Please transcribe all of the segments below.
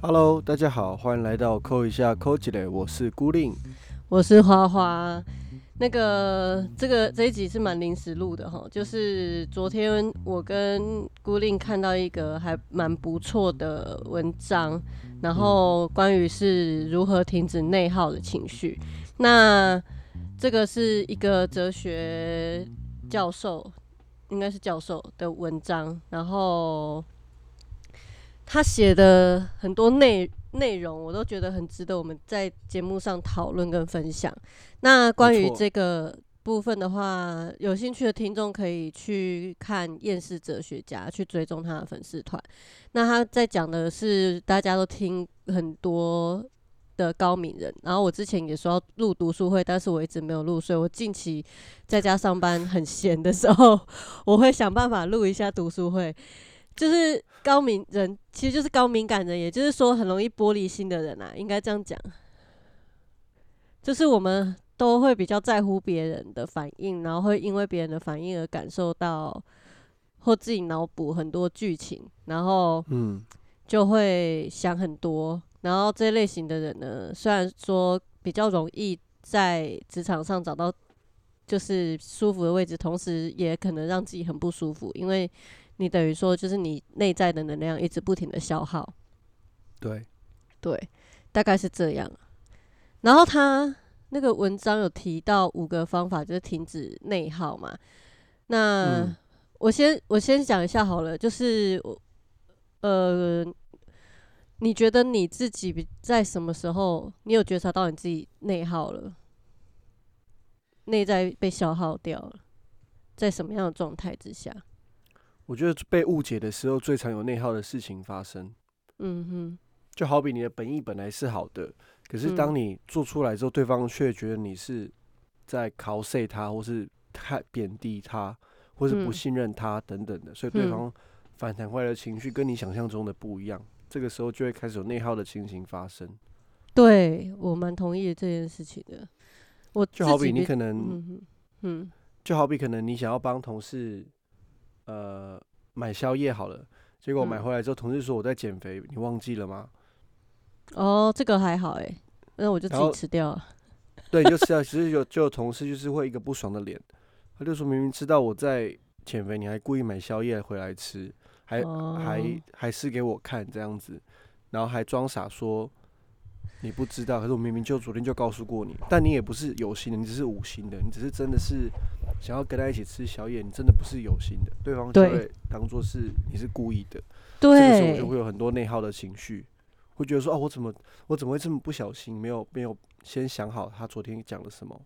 Hello，大家好，欢迎来到扣一下扣几嘞，我是孤令，我是花花。那个这个这一集是蛮临时录的哈，就是昨天我跟孤令看到一个还蛮不错的文章，然后关于是如何停止内耗的情绪。那这个是一个哲学教授，应该是教授的文章，然后他写的很多内内容，我都觉得很值得我们在节目上讨论跟分享。那关于这个部分的话，有兴趣的听众可以去看《厌世哲学家》，去追踪他的粉丝团。那他在讲的是大家都听很多的高敏人，然后我之前也说要录读书会，但是我一直没有录，所以我近期在家上班很闲的时候，我会想办法录一下读书会。就是高敏人，其实就是高敏感人，也就是说很容易玻璃心的人啊，应该这样讲。就是我们都会比较在乎别人的反应，然后会因为别人的反应而感受到，或自己脑补很多剧情，然后嗯，就会想很多。然后这类型的人呢，虽然说比较容易在职场上找到就是舒服的位置，同时也可能让自己很不舒服，因为。你等于说，就是你内在的能量一直不停的消耗，对，对，大概是这样。然后他那个文章有提到五个方法，就是停止内耗嘛。那我先我先讲一下好了，就是我呃，你觉得你自己在什么时候，你有觉察到你自己内耗了，内在被消耗掉了，在什么样的状态之下？我觉得被误解的时候，最常有内耗的事情发生。嗯哼，就好比你的本意本来是好的，可是当你做出来之后，对方却觉得你是在嘲笑他，或是太贬低他，或是不信任他等等的，所以对方反弹回来的情绪跟你想象中的不一样。这个时候就会开始有内耗的情形发生。对我蛮同意这件事情的。我就好比你可能，嗯，就好比可能你想要帮同事。呃，买宵夜好了，结果买回来之后，同事说我在减肥，你忘记了吗？哦，这个还好哎，那我就自己吃掉了。对，就吃掉。其实有就有同事就是会一个不爽的脸，他就说明明知道我在减肥，你还故意买宵夜回来吃，还还还是给我看这样子，然后还装傻说。你不知道，可是我明明就昨天就告诉过你，但你也不是有心的，你只是无心的，你只是真的是想要跟他一起吃宵夜，你真的不是有心的，对方就会当做是你是故意的，对，这个时候就会有很多内耗的情绪，会觉得说哦，我怎么我怎么会这么不小心，没有没有先想好他昨天讲了什么，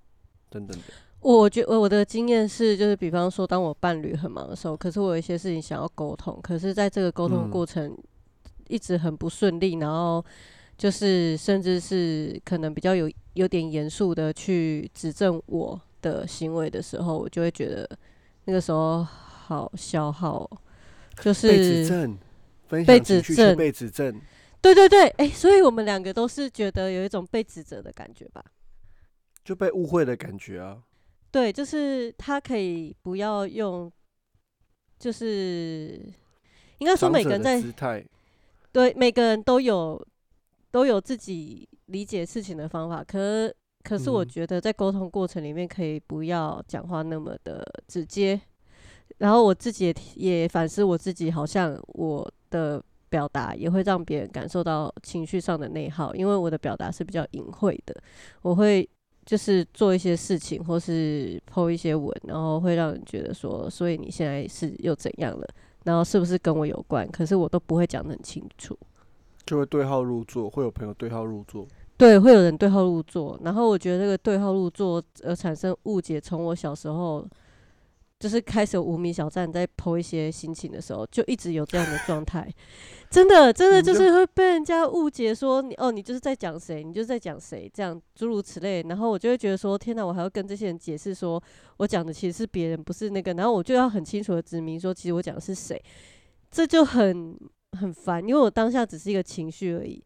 等等的。我觉我的经验是，就是比方说，当我伴侣很忙的时候，可是我有一些事情想要沟通，可是在这个沟通过程一直很不顺利，然后。就是，甚至是可能比较有有点严肃的去指正我的行为的时候，我就会觉得那个时候好消耗，就是被指正，被指正，被指正，对对对，哎，所以我们两个都是觉得有一种被指责的感觉吧，就被误会的感觉啊。对，就是他可以不要用，就是应该说每个人在，对，每个人都有。都有自己理解事情的方法，可可是我觉得在沟通过程里面可以不要讲话那么的直接，然后我自己也也反思我自己，好像我的表达也会让别人感受到情绪上的内耗，因为我的表达是比较隐晦的，我会就是做一些事情或是抛一些文，然后会让人觉得说，所以你现在是又怎样了，然后是不是跟我有关？可是我都不会讲得很清楚。就会对号入座，会有朋友对号入座，对，会有人对号入座。然后我觉得这个对号入座而产生误解，从我小时候就是开始无名小站在剖一些心情的时候，就一直有这样的状态。真的，真的就是会被人家误解说你哦，你就是在讲谁，你就是在讲谁，这样诸如此类。然后我就会觉得说，天哪，我还要跟这些人解释说我讲的其实是别人，不是那个。然后我就要很清楚的指明说，其实我讲的是谁，这就很。很烦，因为我当下只是一个情绪而已，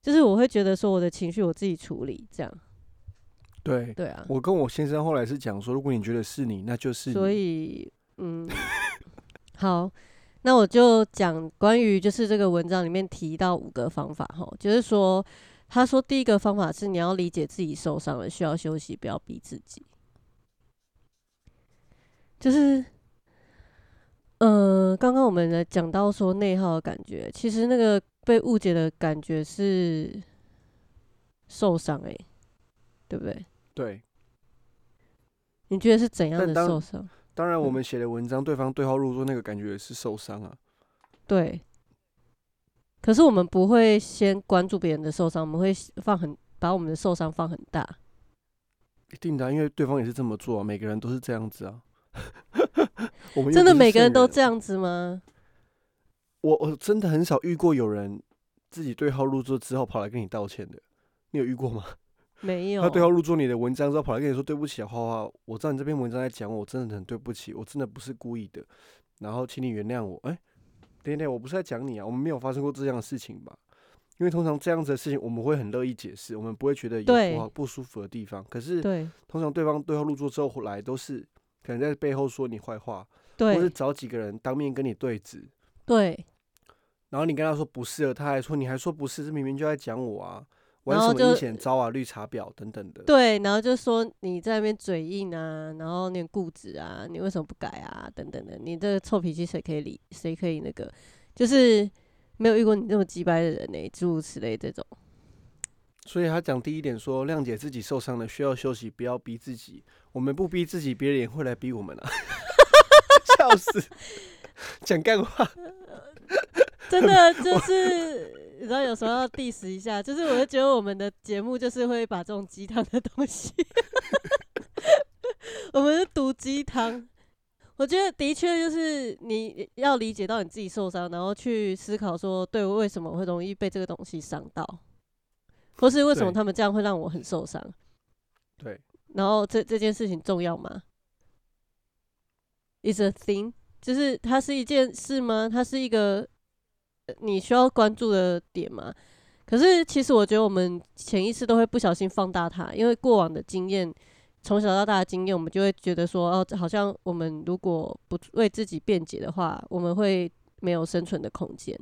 就是我会觉得说我的情绪我自己处理这样。对对啊，我跟我先生后来是讲说，如果你觉得是你，那就是所。以嗯，好，那我就讲关于就是这个文章里面提到五个方法哈，就是说他说第一个方法是你要理解自己受伤了，需要休息，不要逼自己，就是。呃，刚刚我们呢讲到说内耗的感觉，其实那个被误解的感觉是受伤哎、对不对？对，你觉得是怎样的但当受伤？当然我嗯们写的文章，对方对号入座，那个感觉也是受伤啊。对。可是我们不会先关注别人的受伤，我们会放很把我们的受伤放很大。一定的啊、因为对方也是这么做啊，每个人都是这样子啊。我们又真的不是每个人都人这样子吗？我我真的很少遇过有人自己对号入座之后跑来跟你道歉的，你有遇过吗？没有。他对号入座你的文章之后跑来跟你说对不起啊，花花，我知道你这篇文章在讲我，我真的很对不起，我真的不是故意的，然后请你原谅我。哎、等一等，我不是在讲你啊，我们没有发生过这样的事情吧？因为通常这样子的事情，我们会很乐意解释，我们不会觉得有对不好不舒服的地方。可是对通常对方对号入座之后回来，都是可能在背后说你坏话，或是找几个人当面跟你对质，对，然后你跟他说不是了，他还说你还说不是，这明明就在讲我啊，玩然后就什么阴险招啊、绿茶婊等等的。对，然后就说你在那边嘴硬啊，然后你很固执啊，你为什么不改啊？等等的，你这个臭脾气谁可以理？谁可以那个？就是没有遇过你这么鸡掰的人呢、诸如此类这种。所以他讲第一点说，谅解自己受伤了，需要休息，不要逼自己。我们不逼自己，别人也会来逼我们啊！笑死，讲干话。真的就是，你知道有时候要 diss 一下，就是我就觉得我们的节目就是会把这种鸡汤的东西，我们是毒鸡汤。我觉得的确就是你要理解到你自己受伤，然后去思考说，对，我为什么会容易被这个东西伤到，或是为什么他们这样会让我很受伤，对，然后这这件事情重要吗？Is a thing，就是它是一件事吗？它是一个呃你需要关注的点嘛？可是其实我觉得我们潜意识都会不小心放大它，因为过往的经验，从小到大的经验，我们就会觉得说，哦，好像我们如果不为自己辩解的话，我们会没有生存的空间。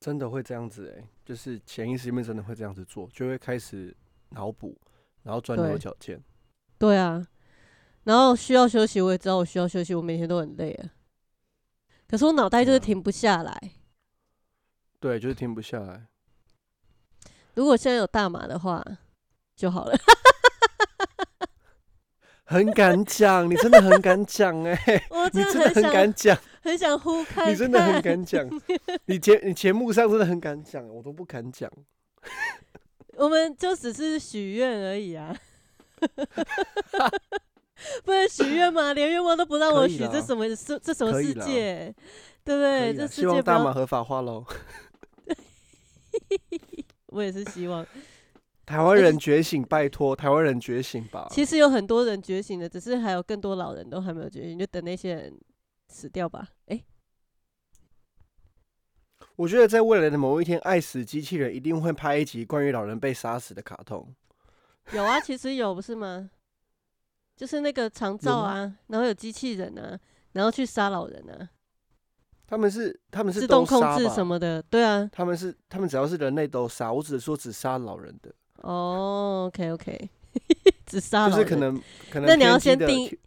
真的会这样子哎、就是潜意识里面真的会这样子做，就会开始脑补，然后钻牛角尖。对啊，然后需要休息，我也知道我需要休息，我每天都很累啊。可是我脑袋就是停不下来。对，就是停不下来。如果现在有大麻的话就好了。很敢讲，你真的很敢讲哎、我你真的很敢讲，很想呼看你真的很敢讲，你节你节目上真的很敢讲，我都不敢讲。我们就只是许愿而已啊，不能许愿吗？连愿望都不让我许，这什么世这什么世界？对不对？这世希望界不合法化喽。我也是希望。台湾人觉醒，拜托，台湾人觉醒吧！其实有很多人觉醒的，只是还有更多老人都还没有觉醒，就等那些人死掉吧。诶，我觉得在未来的某一天，爱死机器人一定会拍一集关于老人被杀死的卡通。有啊，其实有不是吗？就是那个长照啊，然后有机器人啊，然后去杀老人啊，他们是他们是自动控制什么的，对啊。他们是他们只要是人类都杀，我只是说只杀老人的，哦，OK OK，只杀老人。就是可能可能那你要先定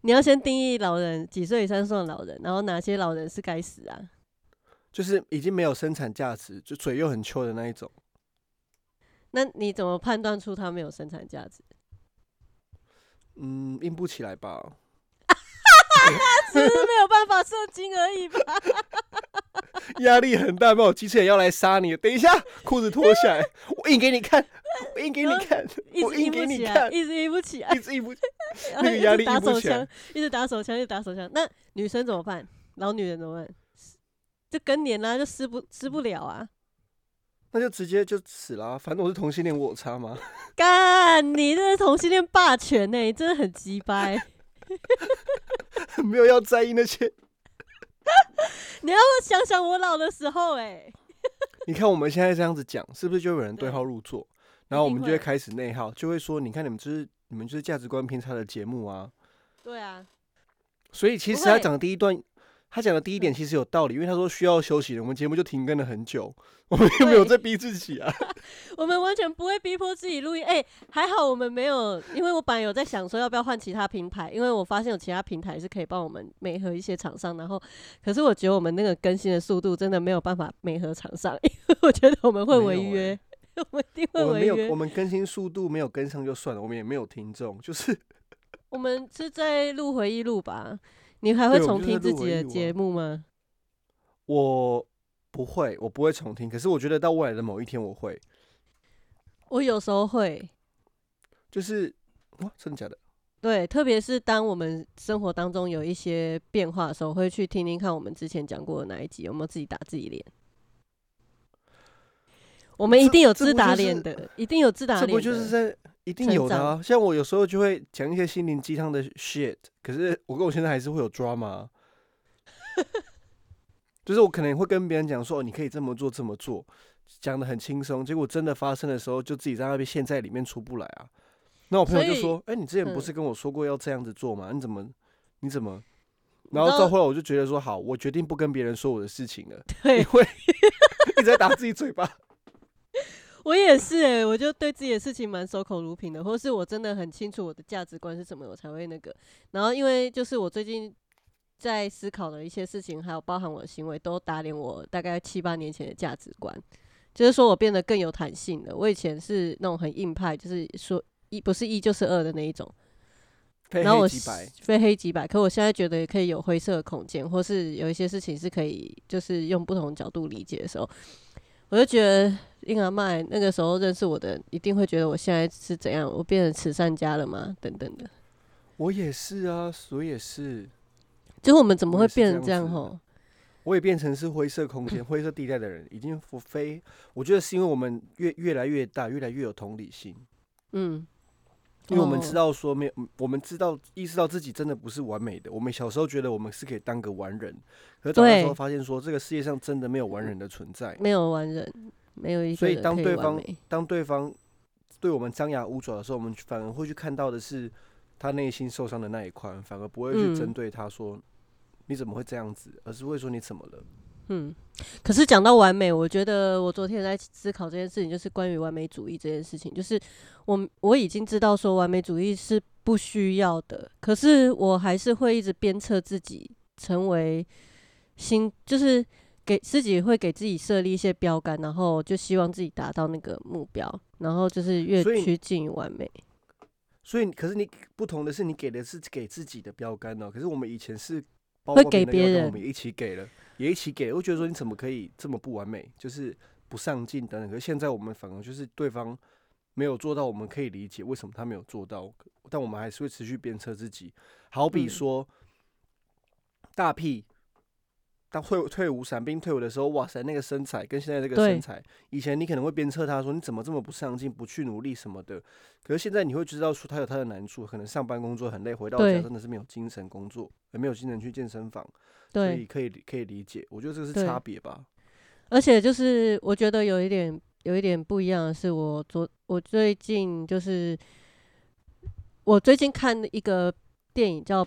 你要先定义老人几岁以上算老人，然后哪些老人是该死啊？就是已经没有生产价值，就嘴又很臭的那一种。那你怎么判断出他没有生产价值？嗯，硬不起来吧？只是没有办法射精而已吧？压力很大，没有机器人要来杀你。等一下，裤子脱下来，我硬给你看，我硬给你看，一 我硬直硬不起来，给你看，一直硬不起来一，直硬不，起来那个压力硬不起来手枪，一直打手枪，一直打手枪。那女生怎么办？老女人怎么办？就更年啦、就吃不吃不了啊！那就直接就死啦啊、反正我是同性恋，我有差吗？干，你这是同性恋霸权呢、你真的很鸡掰。没有要在意那些。你要想想我老的时候、哎，你看我们现在这样子讲，是不是就有人对对号入座？然后我们就会开始内耗，就会说，你看你们就是你们就是价值观偏差的节目啊。对啊。所以其实他讲的第一段，他讲的第一点其实有道理，因为他说需要休息，我们节目就停更了很久，我们又没有在逼自己啊。我们完全不会逼迫自己录音，哎，还好我们没有，因为我本来有在想说要不要换其他平台，因为我发现有其他平台是可以帮我们美合一些厂商，然后，可是我觉得我们那个更新的速度真的没有办法美合厂商，因为我觉得我们会违约，我们一定会违约。我们更新速度没有跟上就算了，我们也没有听众，就是我们是在录回忆录吧？你还会重听自己的节目吗？我。不会，我不会重听。可是我觉得到未来的某一天我会。我有时候会，就是哇，真的假的？对，特别是当我们生活当中有一些变化的时候，会去听听看我们之前讲过的哪一集，有没有自己打自己脸。我们一定有自打脸的，一定有自打脸。这不就是在一定有的啊？像我有时候就会讲一些心灵鸡汤的 shit，可是我跟我现在还是会有 drama。就是我可能会跟别人讲说，哦你可以这么做，这么做，讲的很轻松。结果真的发生的时候，就自己在那边陷在里面出不来啊。那我朋友就说：“哎，你之前不是跟我说过要这样子做吗？你怎么，你怎么？”然后到后来我就觉得说：“好，我决定不跟别人说我的事情了。”对，因为 一直在打自己嘴巴。我也是哎，我就对自己的事情蛮守口如瓶的，或是我真的很清楚我的价值观是什么，我才会那个。然后因为就是我最近。在思考的一些事情，还有包含我的行为，都打脸我大概七八年前的价值观。就是说我变得更有弹性了。我以前是那种很硬派，就是说一不是一就是二的那一种。然后我非黑即白。可我现在觉得也可以有灰色的空间，或是有一些事情是可以，就是用不同角度理解的时候，我就觉得婴儿麦那个时候认识我的，一定会觉得我现在是怎样？我变成慈善家了吗？等等的。我也是啊，所以也是。就我们怎么会变成这样吼？我也变成是灰色空间、灰色地带的人，已经非我觉得是因为我们越越来越大，越来越有同理心。嗯，因为我们知道说没有，我们知道意识到自己真的不是完美的。我们小时候觉得我们是可以当个完人，可长大之后发现说这个世界上真的没有完人的存在，没有完人，没有一所以当对方当对方对我们张牙舞爪的时候，我们反而会去看到的是他内心受伤的那一块，反而不会去针对他说。你怎么会这样子？而是会说你怎么了？嗯，可是讲到完美，我觉得我昨天在思考这件事情，就是关于完美主义这件事情。就是我我已经知道说完美主义是不需要的，可是我还是会一直鞭策自己成为新，就是给自己会给自己设立一些标杆，然后就希望自己达到那个目标，然后就是越趋近于完美。所以，可是你不同的是，你给的是给自己的标杆哦。可是我们以前是。会给别人，我们一起给了，也一起给。我觉得说你怎么可以这么不完美，就是不上进等等。可是现在我们反而就是对方没有做到，我们可以理解为什么他没有做到，但我们还是会持续鞭策自己。好比说大屁。当退退伍伞兵退伍的时候，哇塞，那个身材跟现在这个身材，以前你可能会鞭策他说你怎么这么不上进，不去努力什么的。可是现在你会知道说他有他的难处，可能上班工作很累，回到家真的是没有精神工作，也没有精神去健身房，所以可以可以理解。我觉得这是差别吧。而且就是我觉得有一点有一点不一样的是，我昨我最近就是我最近看一个电影叫。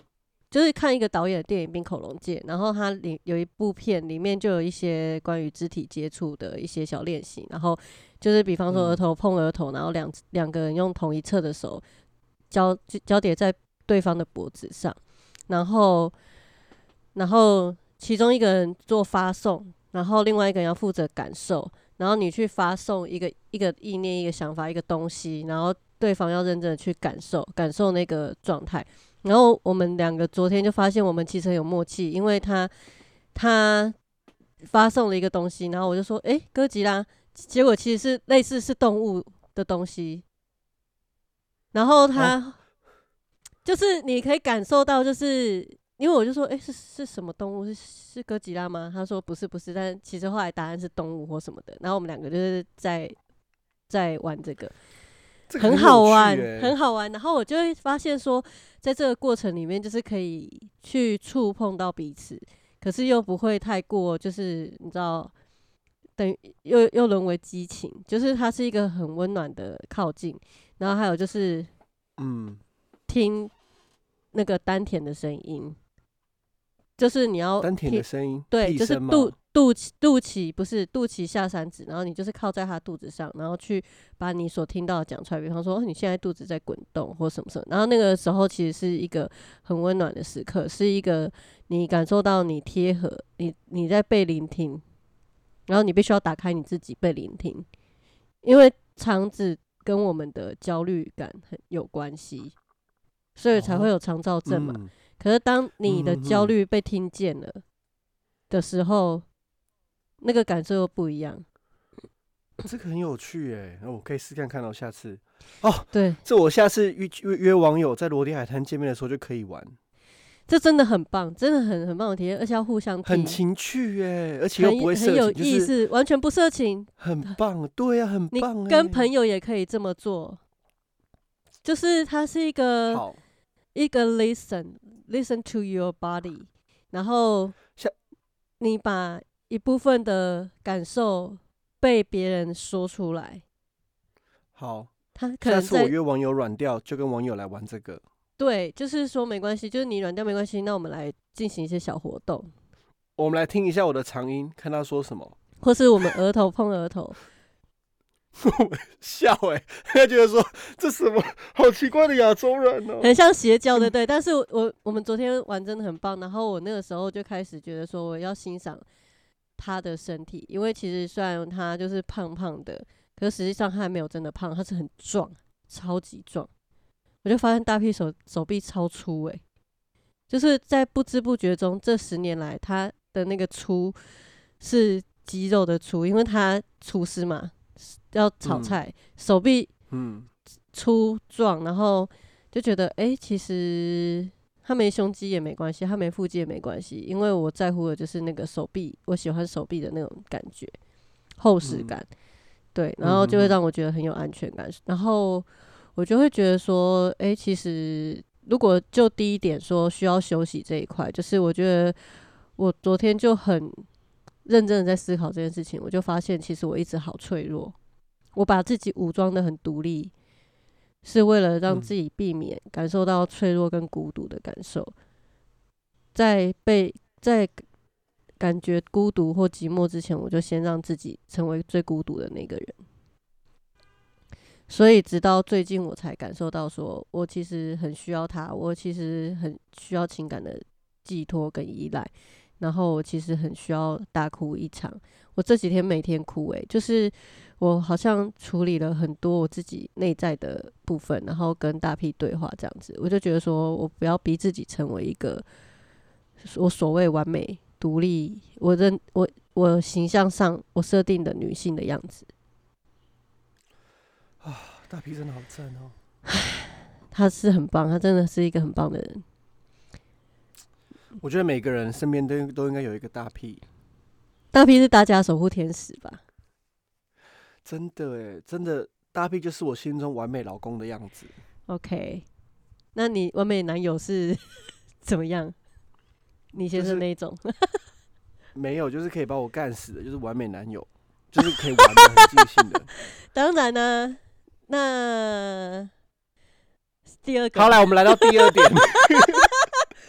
就是看一个导演的电影《冰口龙界》，然后他里有一部片，里面就有一些关于肢体接触的一些小练习，然后就是比方说额头碰额头，然后两两个人用同一侧的手交交叠在对方的脖子上，然后然后其中一个人做发送，然后另外一个人要负责感受，然后你去发送一个一个意念、一个想法、一个东西，然后对方要认真的去感受感受那个状态。然后我们两个昨天就发现我们其实很有默契，因为他他发送了一个东西，然后我就说：“哎，哥吉拉。”结果其实是类似是动物的东西。然后他就是你可以感受到，就是因为我就说：“哎，是是什么动物？是是哥吉拉吗？”他说：“不是，不是。”但其实后来答案是动物或什么的。然后我们两个就是在在玩这个。很好玩，很好玩。然后我就会发现说，在这个过程里面，就是可以去触碰到彼此，可是又不会太过，就是你知道，等于又又沦为激情，就是它是一个很温暖的靠近，然后还有就是嗯，听那个丹田的声音，就是你要丹田的声音，对，就是肚肚脐肚脐不是肚脐下三指，然后你就是靠在他肚子上，然后去把你所听到的讲出来。比方说，哦你现在肚子在滚动或什么什么，然后那个时候其实是一个很温暖的时刻，是一个你感受到你贴合，你你在被聆听，然后你必须要打开你自己被聆听，因为肠子跟我们的焦虑感很有关系，所以才哦会有肠燥症嘛。嗯可是当你的焦嗯虑被听见了的时候，那个感受又不一样。这个很有趣哎，那我可以试看看哦，下次哦对，这我下次约约约网友在罗迪海滩见面的时候就可以玩，这真的很棒，真的很很棒的体验，而且要互相，很情趣哎，而且又很不会很有意思，完全不色情。很棒，对呀，很棒哎，跟朋友也可以这么做，就是它是一个，一个 listen listen to your body，然后像你把一部分的感受被别人说出来，好，他可下能下次我约网友软掉，就跟网友来玩这个。对，就是说没关系，就是你软掉没关系，那我们来进行一些小活动，我们来听一下我的长音，看他说什么。或是我们额头碰额头，笑哎、他觉得说这什么好奇怪的亚洲人哦、很像邪教的对。但是我我我们昨天玩真的很棒，然后我那个时候就开始觉得说我要欣赏他的身体，因为其实虽然他就是胖胖的，可是实际上他还没有真的胖，他是很壮，超级壮。我就发现大屁手手臂超粗诶、就是在不知不觉中，这十年来他的那个粗是肌肉的粗，因为他厨师嘛，要炒嗯。菜，手臂嗯，粗壮，然后就觉得哎、诶其实他没胸肌也没关系，他没腹肌也没关系，因为我在乎的就是那个手臂，我喜欢手臂的那种感觉，厚实嗯。感，对，然后就会让我觉得很有安全感，然后我就会觉得说，哎、其实如果就第一点说需要休息这一块，就是我觉得我昨天就很认真的在思考这件事情，我就发现其实我一直好脆弱，我把自己武装的很独立，是为了让嗯自己避免感受到脆弱跟孤独的感受，在被在感觉孤独或寂寞之前，我就先让自己成为最孤独的那个人。所以直到最近，我才感受到说，我其实很需要他，我其实很需要情感的寄托跟依赖，然后我其实很需要大哭一场。我这几天每天哭、欸，就是我好像处理了很多我自己内在的部分，然后跟大 P 对话这样子，我就觉得说我不要逼自己成为一个我所谓完美、独立，我认我我形象上我设定的女性的样子。啊大 P 真的好赞哦、他是很棒，他真的是一个很棒的人。我觉得每个人身边都都应该有一个大 P，，大 P 是大家守护天使吧？真的哎，真的大屁就是我心中完美老公的样子。OK，那你完美男友是 怎么样？你先就是生那一种？没有，就是可以把我干死的，就是完美男友，就是可以玩的很尽兴的。当然呢、那第二个，好，来，我们来到第二点，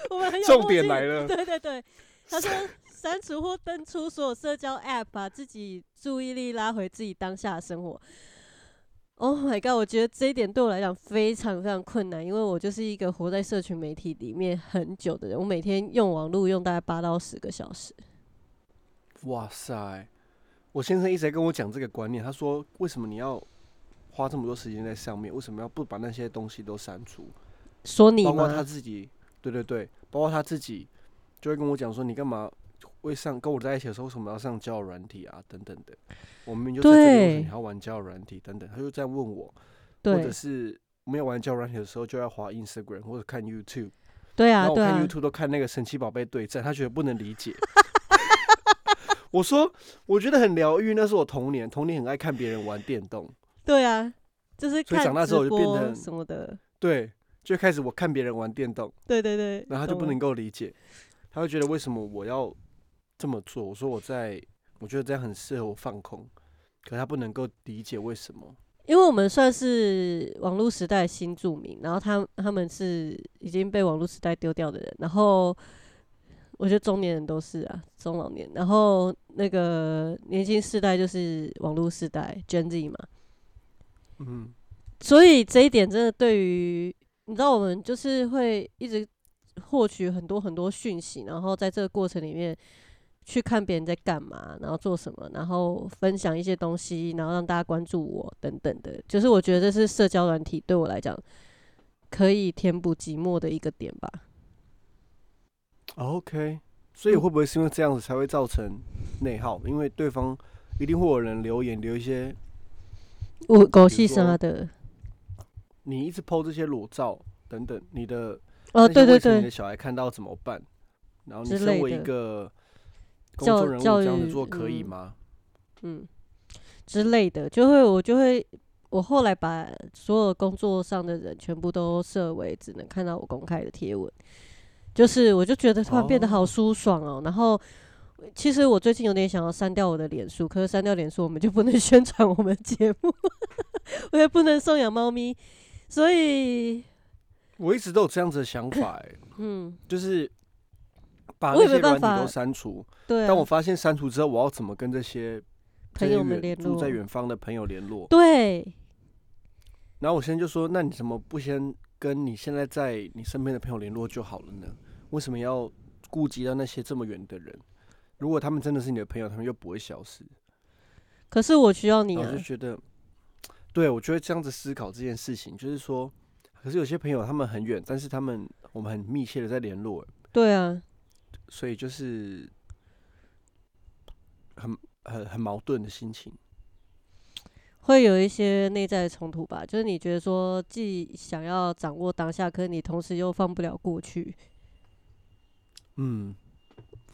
我们很有重点来了对对对，他说删除或登出所有社交 App，把自己注意力拉回自己当下的生活。Oh my god！我觉得这一点对我来讲非常非常困难，因为我就是一个活在社群媒体里面很久的人，我每天用网络用大概八到十个小时。哇塞！我先生一直在跟我讲这个观念，他说为什么你要花这么多时间在上面？为什么要不把那些东西都删除？说你包括他？自己，对对对，包括他自己就会跟我讲说，你干嘛会上跟我在一起的时候，为什么要上交友软体啊？等等的，我们明明就在这里，你要玩交友软体等等？他就这样问我，或者是没有玩交友软体的时候，就要滑 Instagram 或者看 YouTube，对啊对然后我看啊，YouTube 都看那个神奇宝贝对战，他觉得不能理解。我说，我觉得很疗愈，那是我童年，童年很爱看别人玩电动，对啊，就是所以看长大之后就变成什么的。对，就开始我看别人玩电动，对对对，然后他就不能够理解，他会觉得为什么我要这么做？我说我在我觉得这样很适合我放空，可他不能够理解为什么。因为我们算是网络时代新著名，然后他他们是已经被网络时代丢掉的人，然后我觉得中年人都是啊，中老年，然后那个年轻世代就是网络世代 Gen Z 嘛，嗯，所以这一点真的对于你知道，我们就是会一直获取很多很多讯息，然后在这个过程里面。去看别人在干嘛，然后做什么，然后分享一些东西，然后让大家关注我等等的，就是我觉得这是社交软体对我来讲可以填补寂寞的一个点吧。OK，所以会不会是因为这样子才会造成内耗？因为对方一定会有人留言留一些我狗戏啥的，你一直 PO 这些裸照等等，你的哦对对对，你的小孩看到怎么办？然后你身为一个。教教育这样子做可以吗？嗯，之类的，就会我就会，我后来把所有工作上的人全部都设为只能看到我公开的贴文，就是我就觉得突然变得好舒爽哦。然后其实我最近有点想要删掉我的脸书，可是删掉脸书我们就不能 宣传我们节目，我也不能送养猫咪，所以我一直都有这样子的想法，哎，嗯，就是。把那些软体都删除。对。当我发现删除之后，我要怎么跟这些朋友们联络？住在远方的朋友联络。对。然后我现在就说：“那你怎么不先跟你现在在你身边的朋友联络就好了呢？为什么要顾及到那些这么远的人？如果他们真的是你的朋友，他们又不会消失。可是我需要你。我就觉得，对我就会这样子思考这件事情，就是说，可是有些朋友他们很远，但是他们我们很密切的在联络。对啊。所以就是很很很矛盾的心情，会有一些内在冲突吧。就是你觉得说，既想要掌握当下，可是你同时又放不了过去。嗯，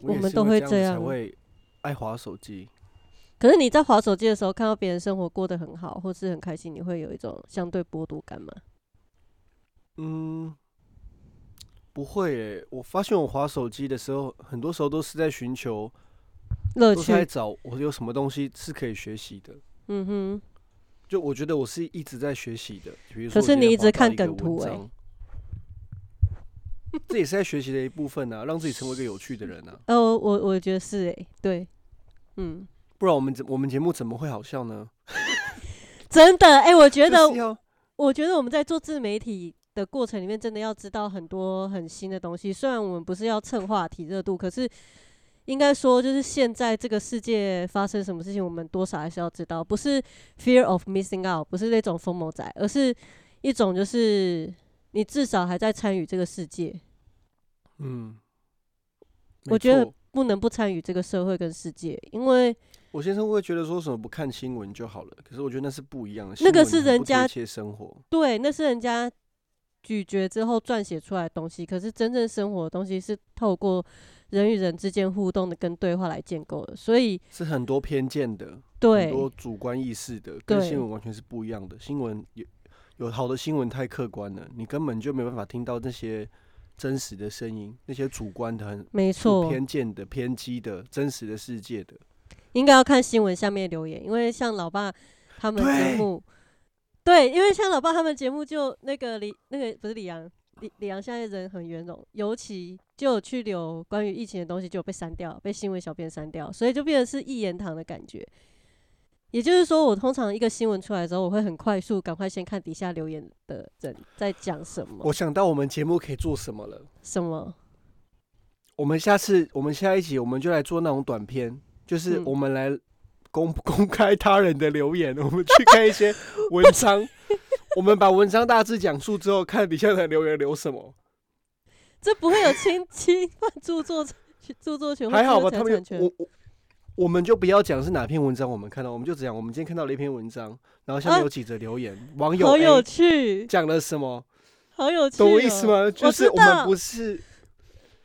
我们都会这样，才会爱滑手机。可是你在滑手机的时候，看到别人生活过得很好，或是很开心，你会有一种相对剥夺感吗？嗯。不会诶，我发现我滑手机的时候，很多时候都是在寻求乐趣，在找我有什么东西是可以学习的。嗯哼，就我觉得我是一直在学习的。比如说，可是你一直看梗图哎，这也是在学习的一部分啊，让自己成为一个有趣的人啊。哦，我我觉得是哎，对，嗯，不然我们我们节目怎么会好笑呢？真的哎，我觉得，我觉得我们在做自媒体。的过程里面，真的要知道很多很新的东西。虽然我们不是要蹭话题热度，可是应该说，就是现在这个世界发生什么事情，我们多少还是要知道。不是 fear of missing out，不是那种疯魔仔，而是一种就是你至少还在参与这个世界。嗯，我觉得不能不参与这个社会跟世界，因为我先生会觉得说什么不看新闻就好了。可是我觉得那是不一样的，那个是人家生活，对，那是人家。咀嚼之后撰写出来的东西，可是真正生活的东西是透过人与人之间互动的跟对话来建构的，所以是很多偏见的，对，很多主观意识的，跟新闻完全是不一样的。新闻有有好的新闻太客观了，你根本就没办法听到那些真实的声音，那些主观的、很没错偏见的、偏激的真实的世界的，应该要看新闻下面留言，因为像老爸他们节目。对，因为像老爸他们节目就那个李那个不是李阳，李李阳现在人很圆融，尤其就有去留关于疫情的东西就被删掉，被新闻小编删掉，所以就变成是一言堂的感觉。也就是说，我通常一个新闻出来之后，我会很快速赶快先看底下留言的人在讲什么。我想到我们节目可以做什么了？什么？我们下次我们下一集我们就来做那种短片，就是我们来。公 公开他人的留言，我们去看一些文章，我们把文章大致讲述之后，看底下的留言留什么。这不会有侵侵犯著作著作权？还好吧，他们我我我们就不要讲是哪篇文章，我们看到，我们就只讲我们今天看到了一篇文章，然后下面有几则留言，网友好有趣，讲了什么？好有趣，懂我意思吗？就是我们不是，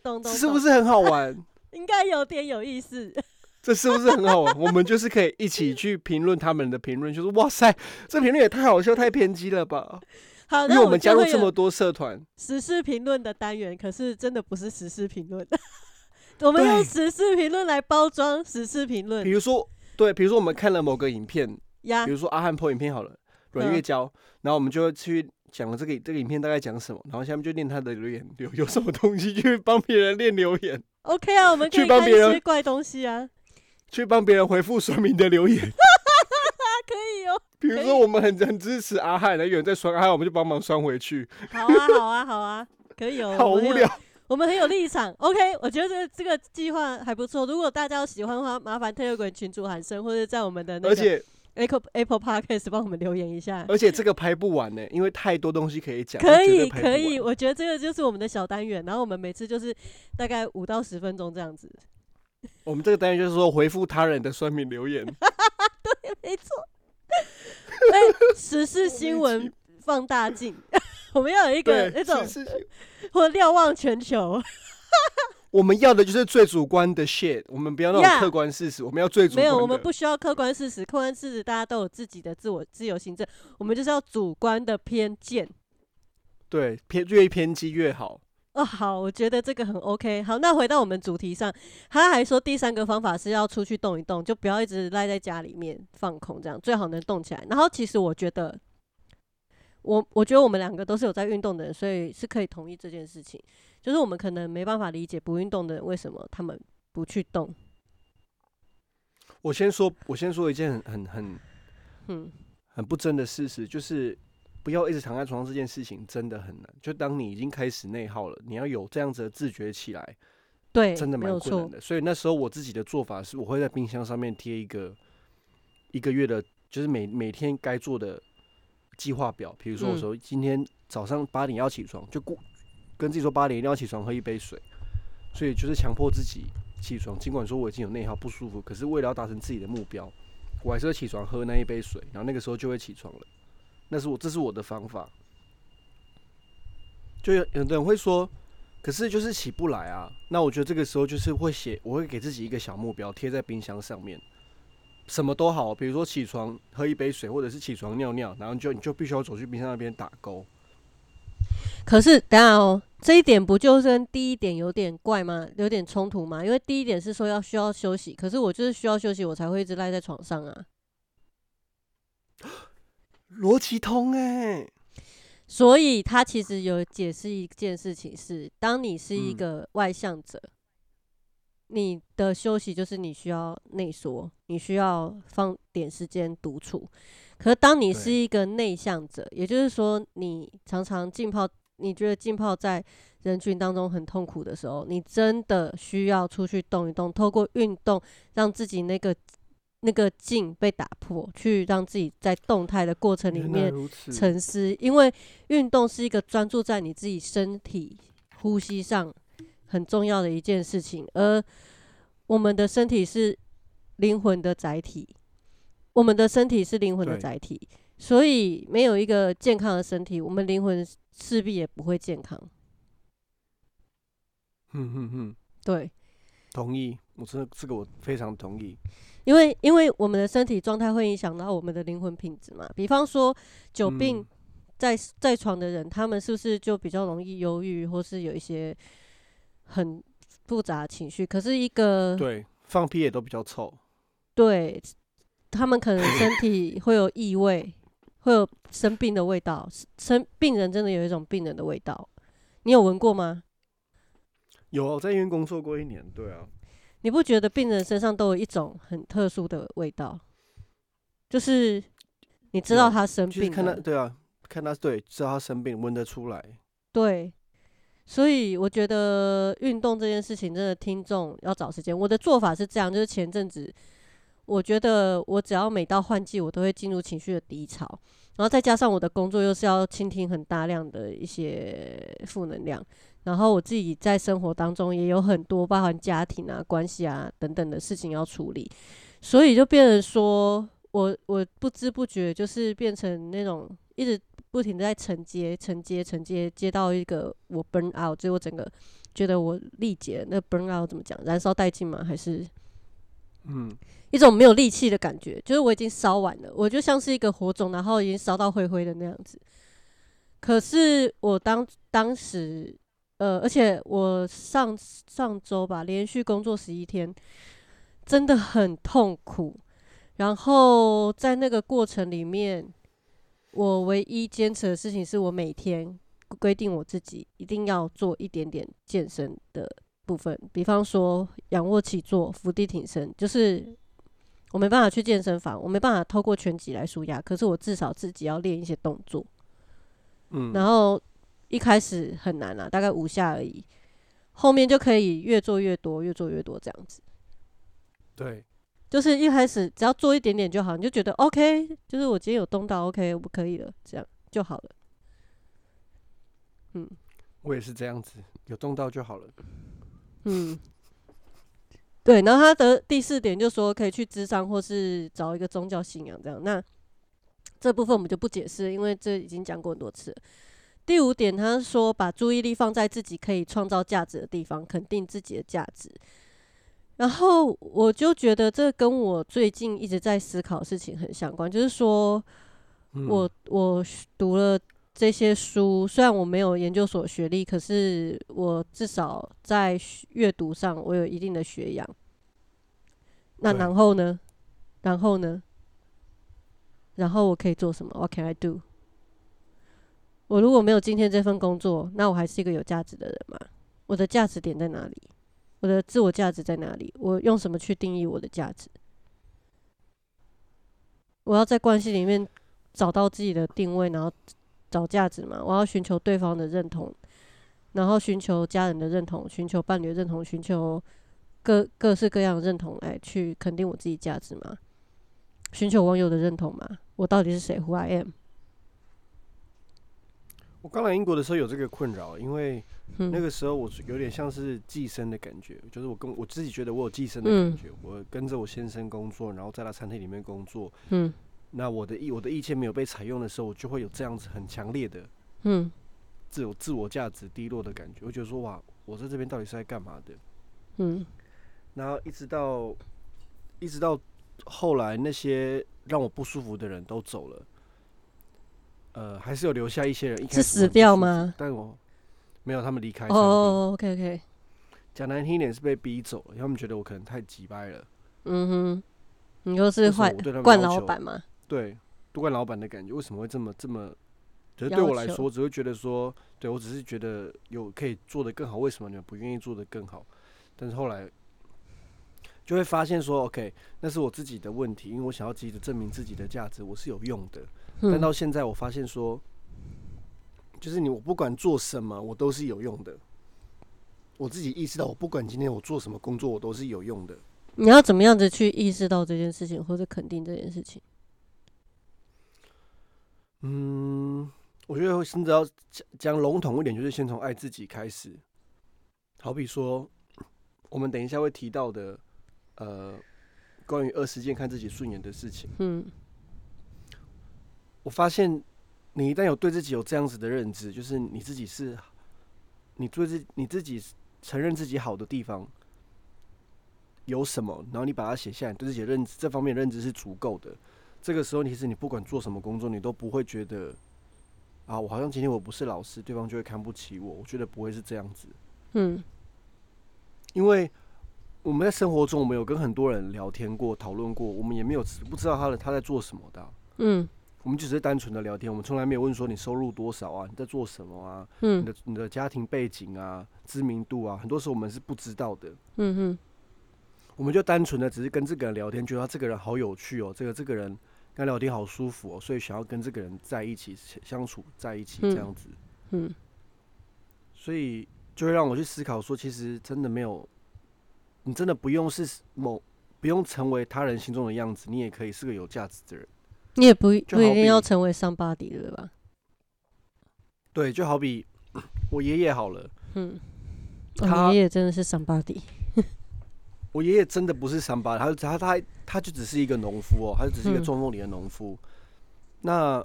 懂懂，是不是很好玩？应该有点有意思。这是不是很好玩？我们就是可以一起去评论他们的评论，就是哇塞，这评论也太好笑、太偏激了吧？好，因为我们加入这么多社团，时事评论的单元，可是真的不是时事评论，我们用时事评论来包装时事评论。比如说，对，比如说我们看了某个影片，呀。比，如说阿汉破影片好了，阮月娇，然后我们就会去讲了这个这个影片大概讲什么，然后下面就念他的留言，有有什么东西去帮别人念留言，OK 啊，我们可以看一去帮别人些怪东西啊，去帮别人回复酸民的留言。可以哦。比如说我们很很支持阿汉，有人在酸阿汉，我们就帮忙酸回去，好啊，好啊，好啊，可以哦。好无聊。我们很有立场，OK，我觉得这个这个计划还不错。如果大家有喜欢的话，麻烦特有滚群主喊声，或者在我们的那个 Apple Apple Podcast 帮我们留言一下。而且这个拍不完呢，因为太多东西可以讲。可以，可以，我觉得这个就是我们的小单元，然后我们每次就是大概五到十分钟这样子。我们这个单元就是说回复他人的酸民留言。对没错。哎、时事新闻放大镜，我们要有一个，那种或瞭望全球。我们要的就是最主观的 shit，我们不要那种客观事实，我们要最主没有，我们不需要客观事实，客观事实大家都有自己的自我自由行政，我们就是要主观的偏见。对偏越偏激越好。哦，好，我觉得这个很 OK。好，那回到我们主题上，他还说第三个方法是要出去动一动，就不要一直赖在家里面放空，这样最好能动起来。然后其实我觉得，我我觉得我们两个都是有在运动的人，所以是可以同意这件事情。就是我们可能没办法理解不运动的人为什么他们不去动。我先说，我先说一件很很很嗯，很不争的事实，就是不要一直躺在床上这件事情真的很难。就当你已经开始内耗了，你要有这样子的自觉起来，对，真的蛮。困难的。所以那时候我自己的做法是，我会在冰箱上面贴一个一个月的，就是每每天该做的计划表。比如说，我嗯说今天早上八点要起床，就顾跟自己说八点一定要起床喝一杯水，所以就是强迫自己起床。尽管说我已经有内耗不舒服，可是为了要达成自己的目标，我还是会起床喝那一杯水，然后那个时候就会起床了。那是我这是我的方法。就有有的人会说，可是就是起不来啊。那我觉得这个时候就是会写，我会给自己一个小目标，贴在冰箱上面，什么都好，比如说起床喝一杯水，或者是起床尿尿，然后就你就必须要走去冰箱那边打勾。可是等一下哦，这一点不就是跟第一点有点怪吗？有点冲突吗？因为第一点是说要需要休息，可是我就是需要休息，我才会一直赖在床上啊。逻辑通哎、所以他其实有解释一件事情是，当你是一嗯。个外向者，你的休息就是你需要内缩，你需要放点时间独处。可是当你是一个内向者，也就是说你常常浸泡，你觉得浸泡在人群当中很痛苦的时候，你真的需要出去动一动，透过运动让自己那个那个劲被打破，去让自己在动态的过程里面，沉思，因为运动是一个专注在你自己身体呼吸上很重要的一件事情，而我们的身体是灵魂的载体，我们的身体是灵魂的载体，所以没有一个健康的身体，我们灵魂势必也不会健康。嗯嗯嗯，对，同意，我真的这个我非常同意。因为因为我们的身体状态会影响到我们的灵魂品质嘛，比方说久病嗯在在床的人，他们是不是就比较容易忧郁，或是有一些很复杂的情绪？可是一个对，放屁也都比较臭。对他们可能身体会有异味，会有生病的味道。生病人真的有一种病人的味道，你有闻过吗？有啊，我在医院工作过一年，对啊，你不觉得病人身上都有一种很特殊的味道？就是你知道他生就是病，看他，对啊，看他对，知道他生病，闻得出来。对，所以我觉得运动这件事情，真的听众要找时间。我的做法是这样，就是前阵子，我觉得我只要每到换季，我都会进入情绪的低潮，然后再加上我的工作又是要倾听很大量的一些负能量，然后我自己在生活当中也有很多包含家庭啊、关系啊等等的事情要处理，所以就变成说我我不知不觉就是变成那种一直不停的在承接、承接、承接，接到一个我 burn out，最后整个觉得我力竭。那 burn out 怎么讲？燃烧殆尽吗？还是嗯，一种没有力气的感觉？就是我已经烧完了，我就像是一个火种，然后已经烧到灰灰的那样子。可是我当当时呃，而且我上上周吧，连续工作十一天，真的很痛苦。然后在那个过程里面，我唯一坚持的事情是我每天规定我自己一定要做一点点健身的部分，比方说仰卧起坐、伏地挺身，就是我没办法去健身房，我没办法透过拳击来舒压，可是我至少自己要练一些动作。嗯，然后一开始很难啊，大概五下而已，后面就可以越做越多，越做越多这样子。对，就是一开始只要做一点点就好，你就觉得 OK，就是我今天有动到 OK，我可以了，这样就好了。嗯我也是这样子，有动到就好了。嗯，对。然后他的第四点就说可以去智商或是找一个宗教信仰这样。那这部分我们就不解释，因为这已经讲过很多次了。第五点，他说把注意力放在自己可以创造价值的地方，肯定自己的价值。然后我就觉得这跟我最近一直在思考的事情很相关，就是说嗯我我读了这些书，虽然我没有研究所学历，可是我至少在阅读上我有一定的学养。那然后呢？然后呢？然后我可以做什么？What can I do？我如果没有今天这份工作，那我还是一个有价值的人吗？我的价值点在哪里？我的自我价值在哪里？我用什么去定义我的价值？我要在关系里面找到自己的定位，然后找价值嘛？我要寻求对方的认同，然后寻求家人的认同，寻求伴侣的认同，寻求各各式各样的认同来去肯定我自己价值嘛？寻求网友的认同嘛？我到底是谁？Who I am？我刚来英国的时候有这个困扰，因为嗯那个时候我有点像是寄生的感觉，就是我跟我自己觉得我有寄生的嗯感觉，我跟着我先生工作，然后在他餐厅里面工作，嗯那我的意我的意见没有被采用的时候，我就会有这样子很强烈的嗯自我自我价值低落的感觉，我觉得说哇，我在这边到底是在干嘛的？嗯然后一直到一直到后来那些让我不舒服的人都走了，呃，还是有留下一些人，一开是死掉吗？但我没有，他们离开哦，OK OK，讲难听一点是被逼走了，因为他们觉得我可能太急掰了。嗯哼，你又是坏惯老板嘛？对，督管老板的感觉为什么会这么这么？可是对我来说，只会觉得说，对我只是觉得有可以做的更好，为什么你们不愿意做的更好？但是后来就会发现说，OK，那是我自己的问题，因为我想要急着证明自己的价值，我是有用的。但嗯到现在，我发现说，就是你我不管做什么，我都是有用的。我自己意识到，我不管今天我做什么工作，我都是有用的。你要怎么样子去意识到这件事情，或者肯定这件事情？嗯，我觉得甚至要讲讲笼统一点，就是先从爱自己开始。好比说，我们等一下会提到的，呃，关于二十件看自己顺眼的事情。嗯我发现，你一旦有对自己有这样子的认知，就是你自己是，你对自你自己承认自己好的地方有什么，然后你把它写下来，对自己的认知这方面认知是足够的。这个时候，其实你不管做什么工作，你都不会觉得啊，我好像今天我不是老师，对方就会看不起我。我觉得不会是这样子，嗯。因为我们在生活中，我们有跟很多人聊天过、讨论过，我们也没有不知道他的他在做什么的啊、嗯。我们只是单纯的聊天，我们从来没有问说你收入多少啊，你在做什么啊，你嗯的你的家庭背景啊、知名度啊，很多时候我们是不知道的。嗯哼。我们就单纯的只是跟这个人聊天，觉得他这个人好有趣哦，这个这个人跟他聊天好舒服哦，所以想要跟这个人在一起相处在一起嗯这样子，嗯所以就会让我去思考说，其实真的没有，你真的不用是某不用成为他人心中的样子，你也可以是个有价值的人。你也不不一定要成为上巴迪对吧？对，就好比我爷爷好了。嗯，他哦、爷爷真的是上巴迪。我爷爷真的不是三八，他他他他就只是一个农夫哦，他就只是一个嗯中风里的农夫。那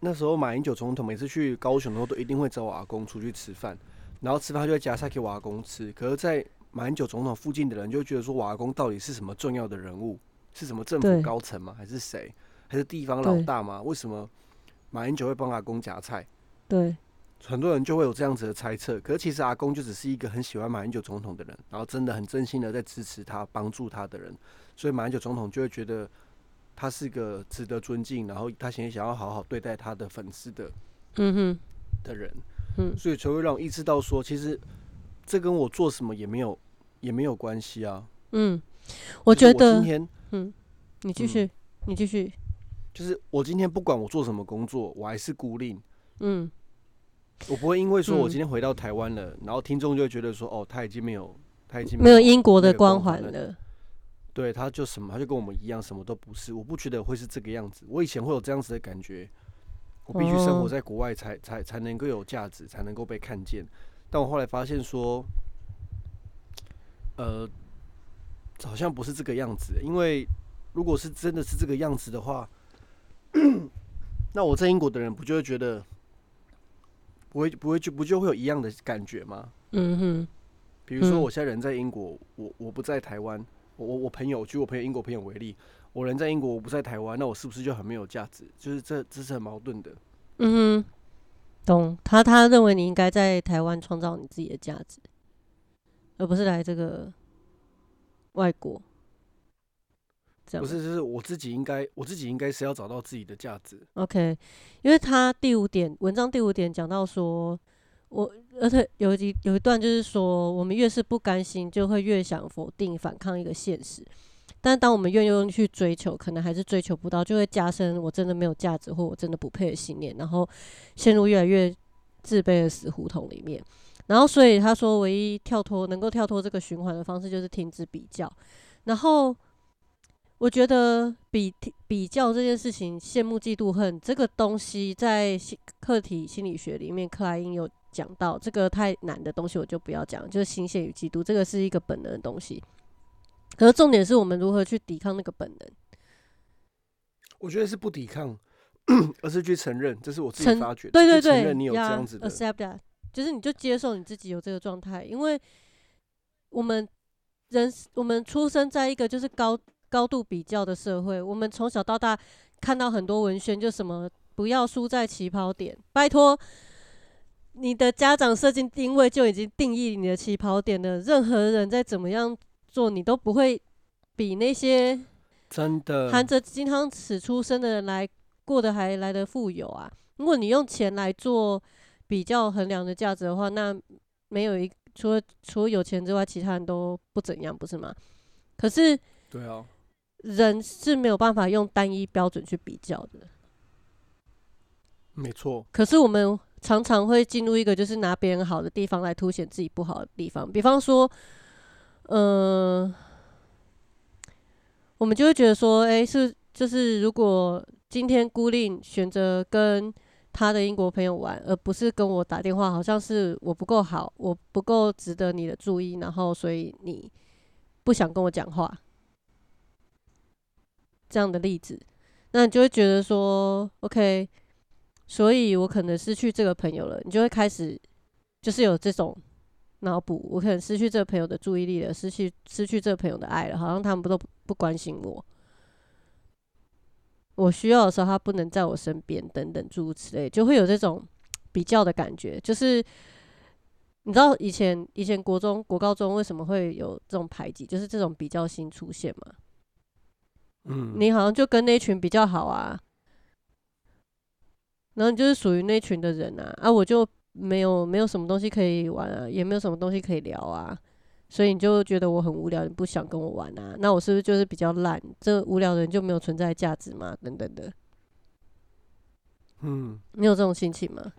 那时候马英九总统每次去高雄的时候，都一定会找我阿公出去吃饭，然后吃饭他就会夹菜给我阿公吃。可是，在马英九总统附近的人就觉得说，我阿公到底是什么重要的人物？是什么政府高层吗？还是谁？还是地方老大吗？为什么马英九会帮阿公夹菜？对，很多人就会有这样子的猜测。可是其实阿公就只是一个很喜欢马英九总统的人，然后真的很真心的在支持他、帮助他的人，所以马英九总统就会觉得他是个值得尊敬，然后他想想要好好对待他的粉丝的，嗯哼，的人，嗯，所以才会让我意识到说，其实这跟我做什么也没有也没有关系啊。嗯，我觉得今，天嗯，你继续，你继续，就是我今天不管我做什么工作，我还是孤立。嗯我不会因为说我嗯今天回到台湾了，然后听众就会觉得说，哦，他已经没有，他已经没有英国的光环环了，对，他就什么，他就跟我们一样，什么都不是。我不觉得会是这个样子。我以前会有这样子的感觉，我必须生活哦在国外才才才能够有价值，才能够被看见。但我后来发现说，呃，好像不是这个样子。因为如果是真的是这个样子的话，那我在英国的人不就会觉得，不会不会就不就会有一样的感觉吗？嗯哼，比如说，嗯我现在人在英国，我我不在台湾，我我我朋友，举我朋友英国朋友为例，我人在英国，我不在台湾，那我是不是就很没有价值？就是这这是很矛盾的。嗯哼，懂。他他认为你应该在台湾创造你自己的价值，而不是来这个外国。这样不是，就是我自己应该，我自己应该是要找到自己的价值。OK，因为他第五点文章第五点讲到说，我而且有一有一段就是说，我们越是不甘心，就会越想否定、反抗一个现实。但当我们愿意去追求，可能还是追求不到，就会加深我真的没有价值或我真的不配的信念，然后陷入越来越自卑的死胡同里面。然后，所以他说，唯一跳脱能够跳脱这个循环的方式，就是停止比较。然后，我觉得比比较这件事情，羡慕、嫉妒、恨这个东西，在心课题心理学里面，克莱因有讲到，这个太难的东西我就不要讲，就是新鲜与嫉妒，这个是一个本能的东西。可是重点是我们如何去抵抗那个本能。我觉得是不抵抗，而是去承认，这是我自己发觉的。对对对，去承认你有这样子的。accept that，就是你就接受你自己有这个状态，因为我们人我们出生在一个就是高高度比较的社会，我们从小到大看到很多文宣，就什么不要输在起跑点，拜托。你的家长设定定位就已经定义你的起跑点了，任何人再怎么样做，你都不会比那些真的，含着金汤匙出生的人来过得还来得富有啊！如果你用钱来做比较衡量的价值的话，那没有一除了除了有钱之外，其他人都不怎样，不是吗？可是对啊，人是没有办法用单一标准去比较的。没错。可是我们常常会进入一个就是拿别人好的地方来凸显自己不好的地方，比方说，呃，我们就会觉得说，诶，是就是如果今天孤令选择跟他的英国朋友玩，而不是跟我打电话，好像是我不够好，我不够值得你的注意，然后所以你不想跟我讲话，这样的例子，那你就会觉得说，OK。所以我可能失去这个朋友了，你就会开始就是有这种脑补，我可能失去这个朋友的注意力了，失去失去这个朋友的爱了，好像他们不都不关心我，我需要的时候他不能在我身边，等等诸如此类，就会有这种比较的感觉。就是你知道以前以前国中国高中为什么会有这种排挤，就是这种比较心出现嘛？嗯，你好像就跟那群比较好啊，然后你就是属于那群的人啊，啊，我就没有没有什么东西可以玩啊，也没有什么东西可以聊啊，所以你就觉得我很无聊，你不想跟我玩啊？那我是不是就是比较烂？这无聊的人就没有存在价值吗？等等的，嗯，你有这种心情吗？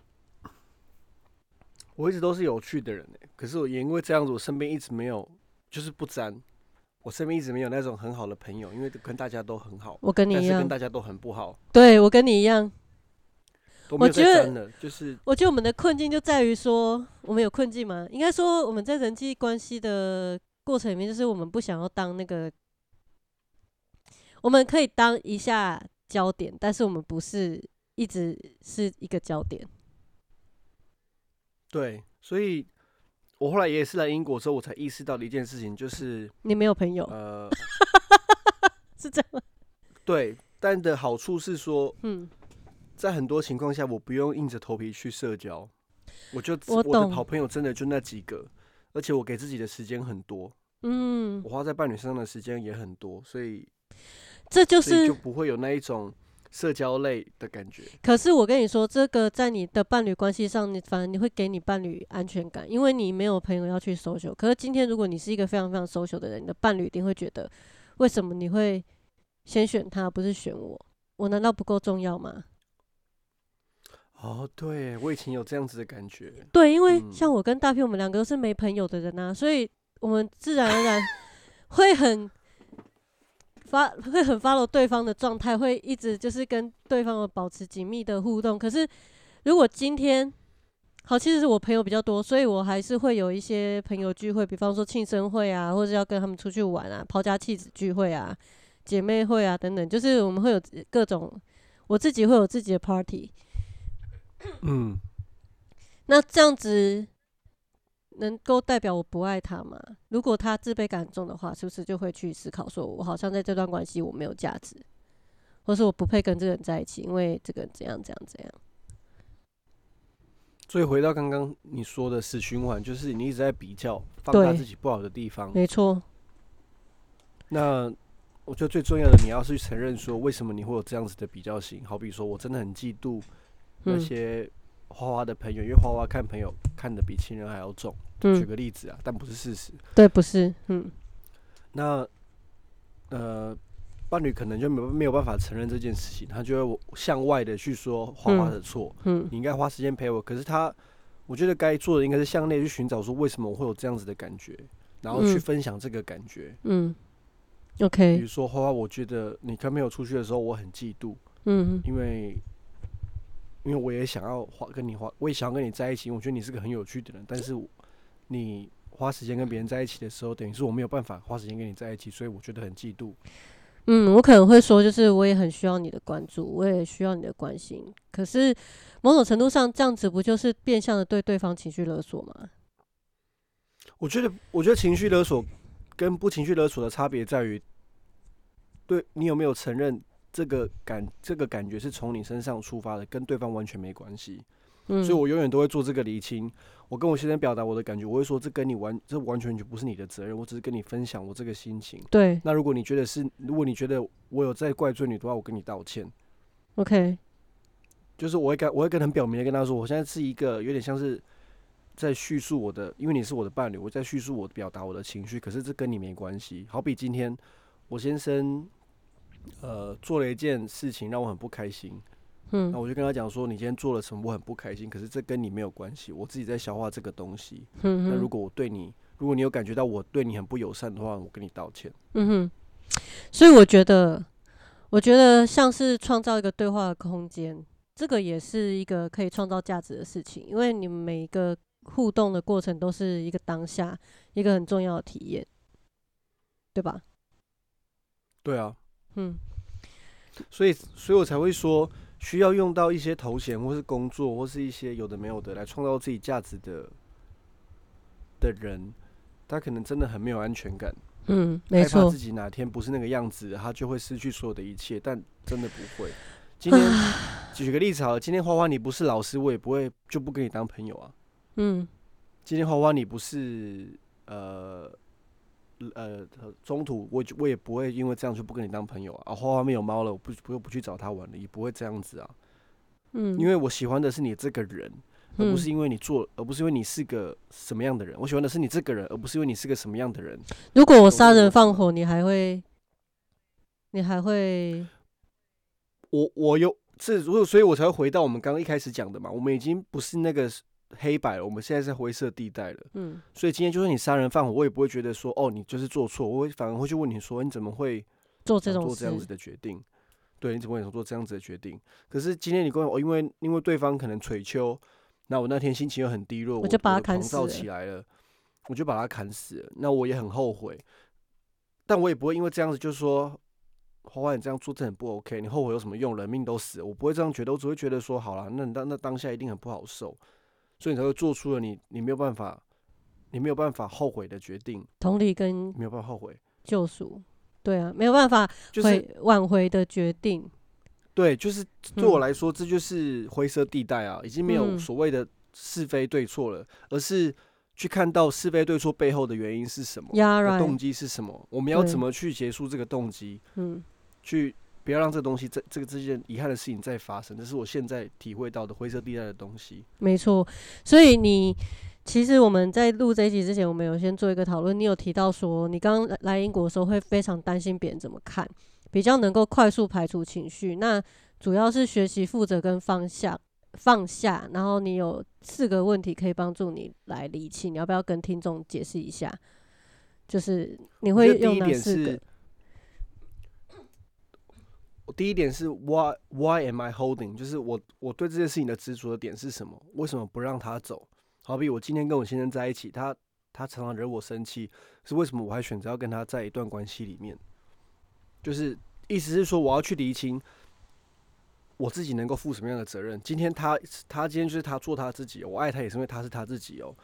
我一直都是有趣的人欸可是我也因为这样子，我身边一直没有就是不沾，我身边一直没有那种很好的朋友，因为跟大家都很好，我跟你一样，跟大家都很不好，对我跟你一样。我觉得就是我觉得我们的困境就在于说，我们有困境吗？应该说我们在人际关系的过程里面，就是我们不想要当那个，我们可以当一下焦点，但是我们不是一直是一个焦点。对，所以我后来也是来英国之后，我才意识到的一件事情，就是你没有朋友，呃，是这样吗？对，但的好处是说，嗯，在很多情况下，我不用硬着头皮去社交。我就我我的好朋友真的就那几个，而且我给自己的时间很多，嗯，我花在伴侣身上的时间也很多，所以这就所以是就不会有那一种社交类的感觉。可是我跟你说，这个在你的伴侣关系上，你反而你会给你伴侣安全感，因为你没有朋友要去 social。可是今天如果你是一个非常非常 social 的人，你的伴侣一定会觉得，为什么你会先选他，不是选我？我难道不够重要吗？哦，对我以前有这样子的感觉，对，因为嗯像我跟大 P，我们两个都是没朋友的人啊，所以我们自然而然会很发 会很 follow 对方的状态，会一直就是跟对方保持紧密的互动。可是如果今天好，其实是我朋友比较多，所以我还是会有一些朋友聚会，比方说庆生会啊，或者要跟他们出去玩啊，抛家弃子聚会啊，姐妹会啊等等，就是我们会有各种，我自己会有自己的 party。嗯，那这样子能够代表我不爱他吗？如果他自卑感很重的话，是不是就会去思考说，我好像在这段关系我没有价值，或是我不配跟这个人在一起，因为这个人怎样怎样怎样？所以回到刚刚你说的死循环，就是你一直在比较，放大自己不好的地方。没错，那我觉得最重要的，你要去承认说，为什么你会有这样子的比较心。好比说我真的很嫉妒那嗯些花花的朋友，因为花花看朋友看的比亲人还要重。举嗯，个例子啊，但不是事实。对，不是，嗯那呃，伴侣可能就没没有办法承认这件事情，他就会向外的去说花花的错，嗯你应该花时间陪我。可是他，我觉得该做的应该是向内去寻找说为什么我会有这样子的感觉，然后去嗯分享这个感觉。嗯比，OK，比如说花花，我觉得你跟朋友出去的时候，我很嫉妒，嗯因为因为我也想要花跟你花，我也想要跟你在一起，我觉得你是个很有趣的人，但是你花时间跟别人在一起的时候，等于是我没有办法花时间跟你在一起，所以我觉得很嫉妒。嗯，我可能会说，就是我也很需要你的关注，我也需要你的关心。可是某种程度上，这样子不就是变相的对对方情绪勒索吗？我觉得，我觉得情绪勒索跟不情绪勒索的差别在于，对你有没有承认这个感这个感觉是从你身上出发的，跟对方完全没关系。嗯，所以我永远都会做这个厘清。我跟我先生表达我的感觉，我会说这跟你完这完全就不是你的责任，我只是跟你分享我这个心情。对那如果你觉得是，如果你觉得我有在怪罪你的话，我跟你道歉。，OK，就是我会跟我会跟很表明的跟他说，我现在是一个有点像是在叙述我的，因为你是我的伴侣，我在叙述我表达我的情绪，可是这跟你没关系。好比今天我先生呃做了一件事情让我很不开心，嗯那我就跟他讲说，你今天做了什么我很不开心，可是这跟你没有关系，我自己在消化这个东西。嗯哼，那如果我对你，如果你有感觉到我对你很不友善的话，我跟你道歉。嗯哼，所以我觉得，我觉得像是创造一个对话的空间，这个也是一个可以创造价值的事情，因为你们每一个互动的过程都是一个当下，一个很重要的体验，对吧？对啊，嗯所以所以我才会说，需要用到一些头衔，或是工作，或是一些有的没有的来创造自己价值的的人，他可能真的很没有安全感，嗯，没错害怕自，己哪天不是那个样子，他就会失去所有的一切，但真的不会。今天举个例子好了，今天花花你不是老师，我也不会就不跟你当朋友啊。嗯今天花花你不是呃呃中途我就我也不会因为这样就不跟你当朋友啊。啊花花没有猫了，我不不又不去找他玩了，也不会这样子啊。嗯，因为我喜欢的是你这个人，而不是嗯因为你做，而不是因为你是个什么样的人。我喜欢的是你这个人，而不是因为你是个什么样的人。如果我杀人放火，你还会，你还会，我我有这，如果所以我才会回到我们刚刚一开始讲的嘛。我们已经不是那个黑白了，我们现在在灰色地带了。嗯所以今天就算你杀人放火，我也不会觉得说哦你就是做错，我会反而会去问你说你怎么会做这种做这样子，的决定？对，你怎么会想做这样子的决定？可是今天你跟我，哦、因为因为对方可能捶秋，那我那天心情又很低落，我就把他砍死了起来了，我就把他砍死了。那我也很后悔，但我也不会因为这样子就说花花你这样做真的很不 OK，你后悔有什么用？人命都死了，我不会这样觉得，我只会觉得说好了，那你当那当下一定很不好受，所以你才会做出了你你没有办法，你没有办法后悔的决定，同理跟没有办法后悔，救赎，对啊，没有办法就是挽回的决定，对，就是对我嗯。来说，这就是灰色地带啊，已经没有嗯。所谓的是非对错了，而是去看到是非对错背后的原因是什么，动机是什么，我们要怎么去结束这个动机？嗯，去不要让这东西在这个这件遗憾的事情再发生，这是我现在体会到的灰色地带的东西。没错，所以你。其实我们在录这一集之前，我们有先做一个讨论。你有提到说，你刚刚来英国的时候会非常担心别人怎么看，比较能够快速排除情绪。那主要是学习负责跟方向放下。然后你有四个问题可以帮助你来理清，你要不要跟听众解释一下？就是你会用哪四个？第一点是 Why Why am I holding？就是我我对这件事情的执着的点是什么？为什么不让他走？好比我今天跟我先生在一起，他他常常惹我生气，是为什么？我还选择要跟他在一段关系里面，就是意思是说，我要去厘清我自己能够负什么样的责任。今天他他今天就是他做他自己，我爱他也是因为他是他自己哦。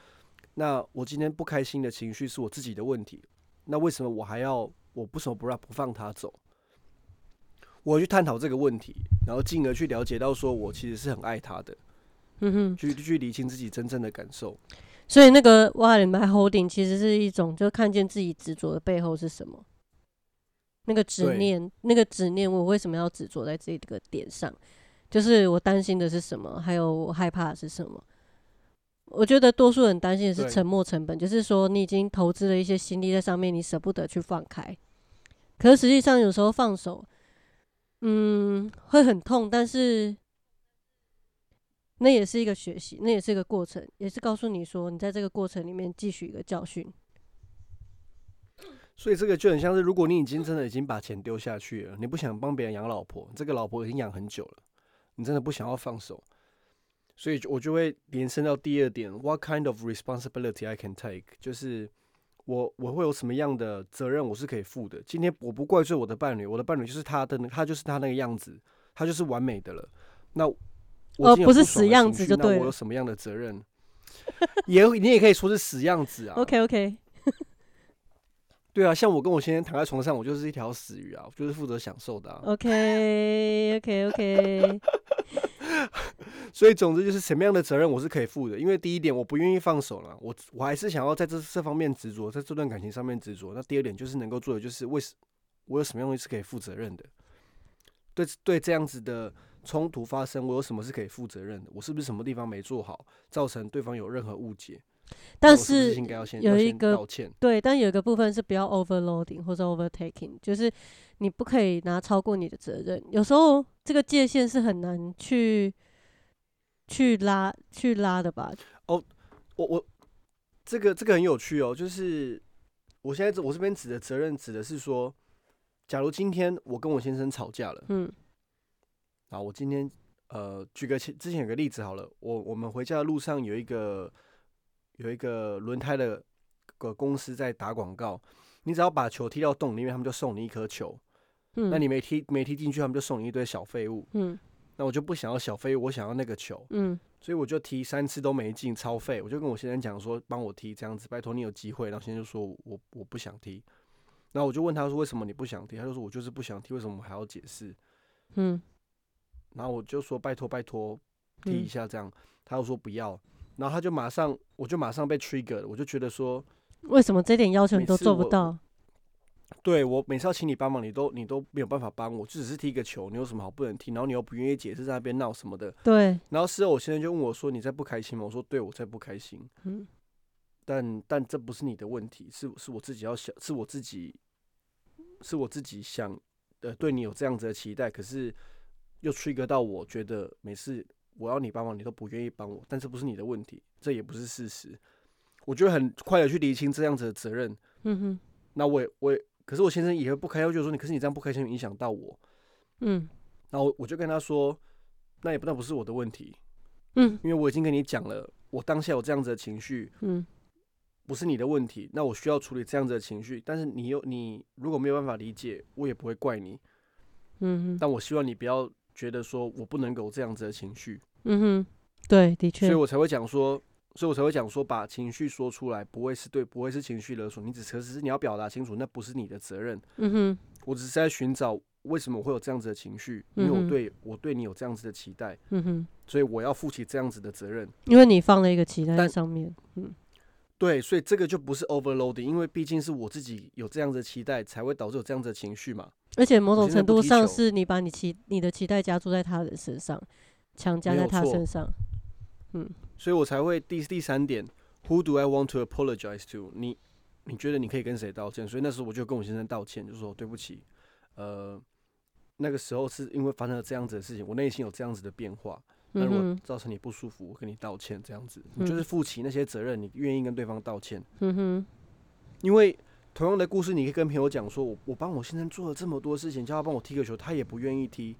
那我今天不开心的情绪是我自己的问题，那为什么我还要我不什么不让不放他走？我去探讨这个问题，然后进而去了解到，说我其实是很爱他的。嗯哼，去去理清自己真正的感受，所以那个 “why am I holding 其实是一种，就看见自己执着的背后是什么，那个执念，那个执念，我为什么要执着在这个点上？就是我担心的是什么，还有我害怕的是什么？我觉得多数人担心的是沉没成本，就是说你已经投资了一些心力在上面，你舍不得去放开，可是实际上有时候放手，嗯，会很痛，但是。那也是一个学习，那也是一个过程，也是告诉你说，你在这个过程里面汲取一个教训。所以这个就很像是，如果你已经真的已经把钱丢下去了，你不想帮别人养老婆，这个老婆已经养很久了，你真的不想要放手，所以我就会延伸到第二点：What kind of responsibility I can take？就是我我会有什么样的责任我是可以负的。今天我不怪罪我的伴侣，我的伴侣就是他的，他就是他那个样子，他就是完美的了。那呃，不是死样子就对了。我有什么样的责任？也你也可以说是死样子啊。OK OK。对啊，像我跟我先生躺在床上，我就是一条死鱼啊，我就是负责享受的。OK OK OK。所以总之就是什么样的责任我是可以负的，因为第一点我不愿意放手了，我我还是想要在这这方面执着，在这段感情上面执着。那第二点就是能够做的就是为什我有什么东西是可以负责任的？对对，这样子的。冲突发生，我有什么是可以负责任的？我是不是什么地方没做好，造成对方有任何误解？但是应该要先有一个道歉。对，但有一个部分是不要 overloading 或者 overtaking，就是你不可以拿超过你的责任。有时候这个界限是很难去去拉去拉的吧？哦，我我这个这个很有趣哦，就是我现在我这边指的责任指的是说，假如今天我跟我先生吵架了，嗯。啊，我今天呃，举个之前有个例子好了，我我们回家的路上有一个有一个轮胎的个公司在打广告，你只要把球踢到洞里面，他们就送你一颗球。嗯，那你没踢没踢进去，他们就送你一堆小废物。嗯，那我就不想要小废物，我想要那个球。嗯，所以我就踢三次都没进，超废。我就跟我先生讲说，帮我踢这样子，拜托你有机会。然后先生就说我我不想踢。然后我就问他说为什么你不想踢？他就说我就是不想踢，为什么我还要解释？嗯。然后我就说拜托拜托踢一下这样，他又说不要，然后他就马上我就马上被 trigger，了我就觉得说为什么这点要求你都做不到？对我每次要请你帮忙，你都你都没有办法帮我，就只是踢个球，你有什么好不能踢？然后你又不愿意解释，在那边闹什么的。对。然后事后我现在就问我说：“你在不开心吗？”我说：“对，我在不开心。”嗯。但但这不是你的问题，是是我自己要想，是我自己是我自己想呃对你有这样子的期待，可是。又 trigger 到我觉得每次我要你帮忙，你都不愿意帮我，但这不是你的问题，这也不是事实。我觉得很快的去厘清这样子的责任。嗯哼。那我也我也，可是我先生也会不开心，就说你，可是你这样不开心影响到我。嗯。然后我就跟他说，那也不那不是我的问题。嗯。因为我已经跟你讲了，我当下有这样子的情绪。嗯。不是你的问题，那我需要处理这样子的情绪，但是你又你如果没有办法理解，我也不会怪你。嗯哼。但我希望你不要。觉得说我不能有这样子的情绪，嗯哼，对，的确，所以我才会讲说，所以我才会讲说，把情绪说出来不会是对，不会是情绪勒索，你只可只是你要表达清楚，那不是你的责任，嗯哼，我只是在寻找为什么我会有这样子的情绪？因为我对我对你有这样子的期待，嗯哼，所以我要负起这样子的责任。因为你放了一个期待在上面，嗯对，所以这个就不是 overloading，因为毕竟是我自己有这样子的期待，才会导致有这样子的情绪嘛。而且某种程度上是你把你期你的期待加注在他人身上，强加在他身上，嗯所以我才会第第三点，Who do I want to apologize to？你你觉得你可以跟谁道歉？所以那时候我就跟我先生道歉，就说对不起，呃，那个时候是因为发生了这样子的事情，我内心有这样子的变化，那如果造成你不舒服，我跟你道歉，这样子，嗯你就是负起那些责任，你愿意跟对方道歉，嗯哼，因为同样的故事，你可以跟朋友讲说，我我帮我先生做了这么多事情，叫他帮我踢个球，他也不愿意踢，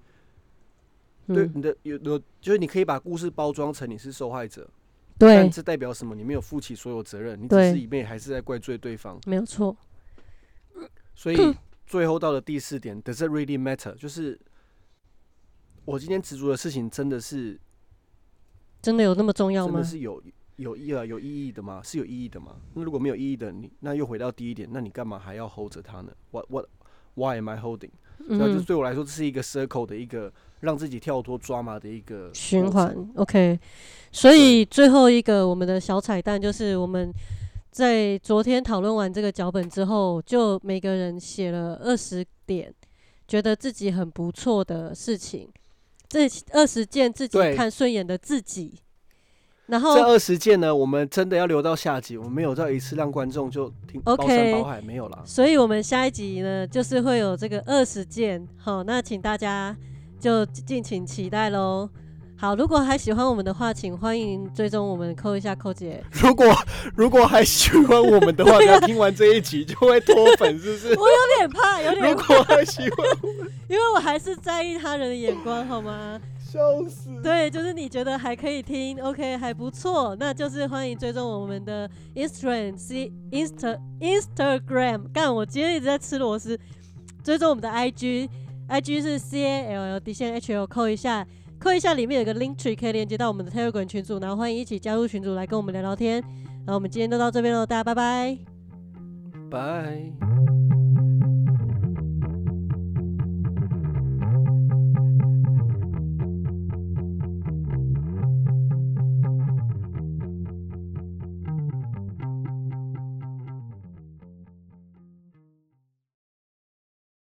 对嗯你的有有，就是你可以把故事包装成你是受害者。但对，这代表什么？你没有负起所有责任，你只是里面还是在怪罪对方。没有错，所以 最后到了第四点，Does it really matter？就是我今天执着的事情真的是真的有那么重要吗真的？是有有意啊有意义的吗？是有意义的吗？那如果没有意义的，你那又回到第一点，那你干嘛还要 hold 着它呢？What what why am I holding？嗯对啊，就是，对我来说，这是一个 circle 的一个让自己跳脱 drama 的一个循环，OK。所以最后一个我们的小彩蛋就是我们在昨天讨论完这个脚本之后，就每个人写了二十点，觉得自己很不错的事情，这二十件自己看顺眼的自己，然后这二十件呢，我们真的要留到下集，我们没有到一次让观众就听包 OK 山包海，没有啦。所以我们下一集呢，就是会有这个二十件，好，那请大家就敬请期待喽。好，如果还喜欢我们的话，请欢迎追踪我们扣一下扣姐。如果如果还喜欢我们的话，那听完这一集就会脱粉，是不是？我有点怕，有点 如怕，果还喜欢，因为我还是在意他人的眼光，好吗？笑死。对，就是你觉得还可以听，OK，还不错，那就是欢迎追踪我们的 Instagram、C Insta Instagram。干，我今天一直在吃螺丝。追踪我们的 IG，IG 是 C A L L 底线 H L，扣一下，扣一下，里面有个 Link Tree 可以连接到我们的 Telegram 群组，然后欢迎一起加入群组来跟我们聊聊天。然后我们今天就到这边喽，大家拜拜。拜。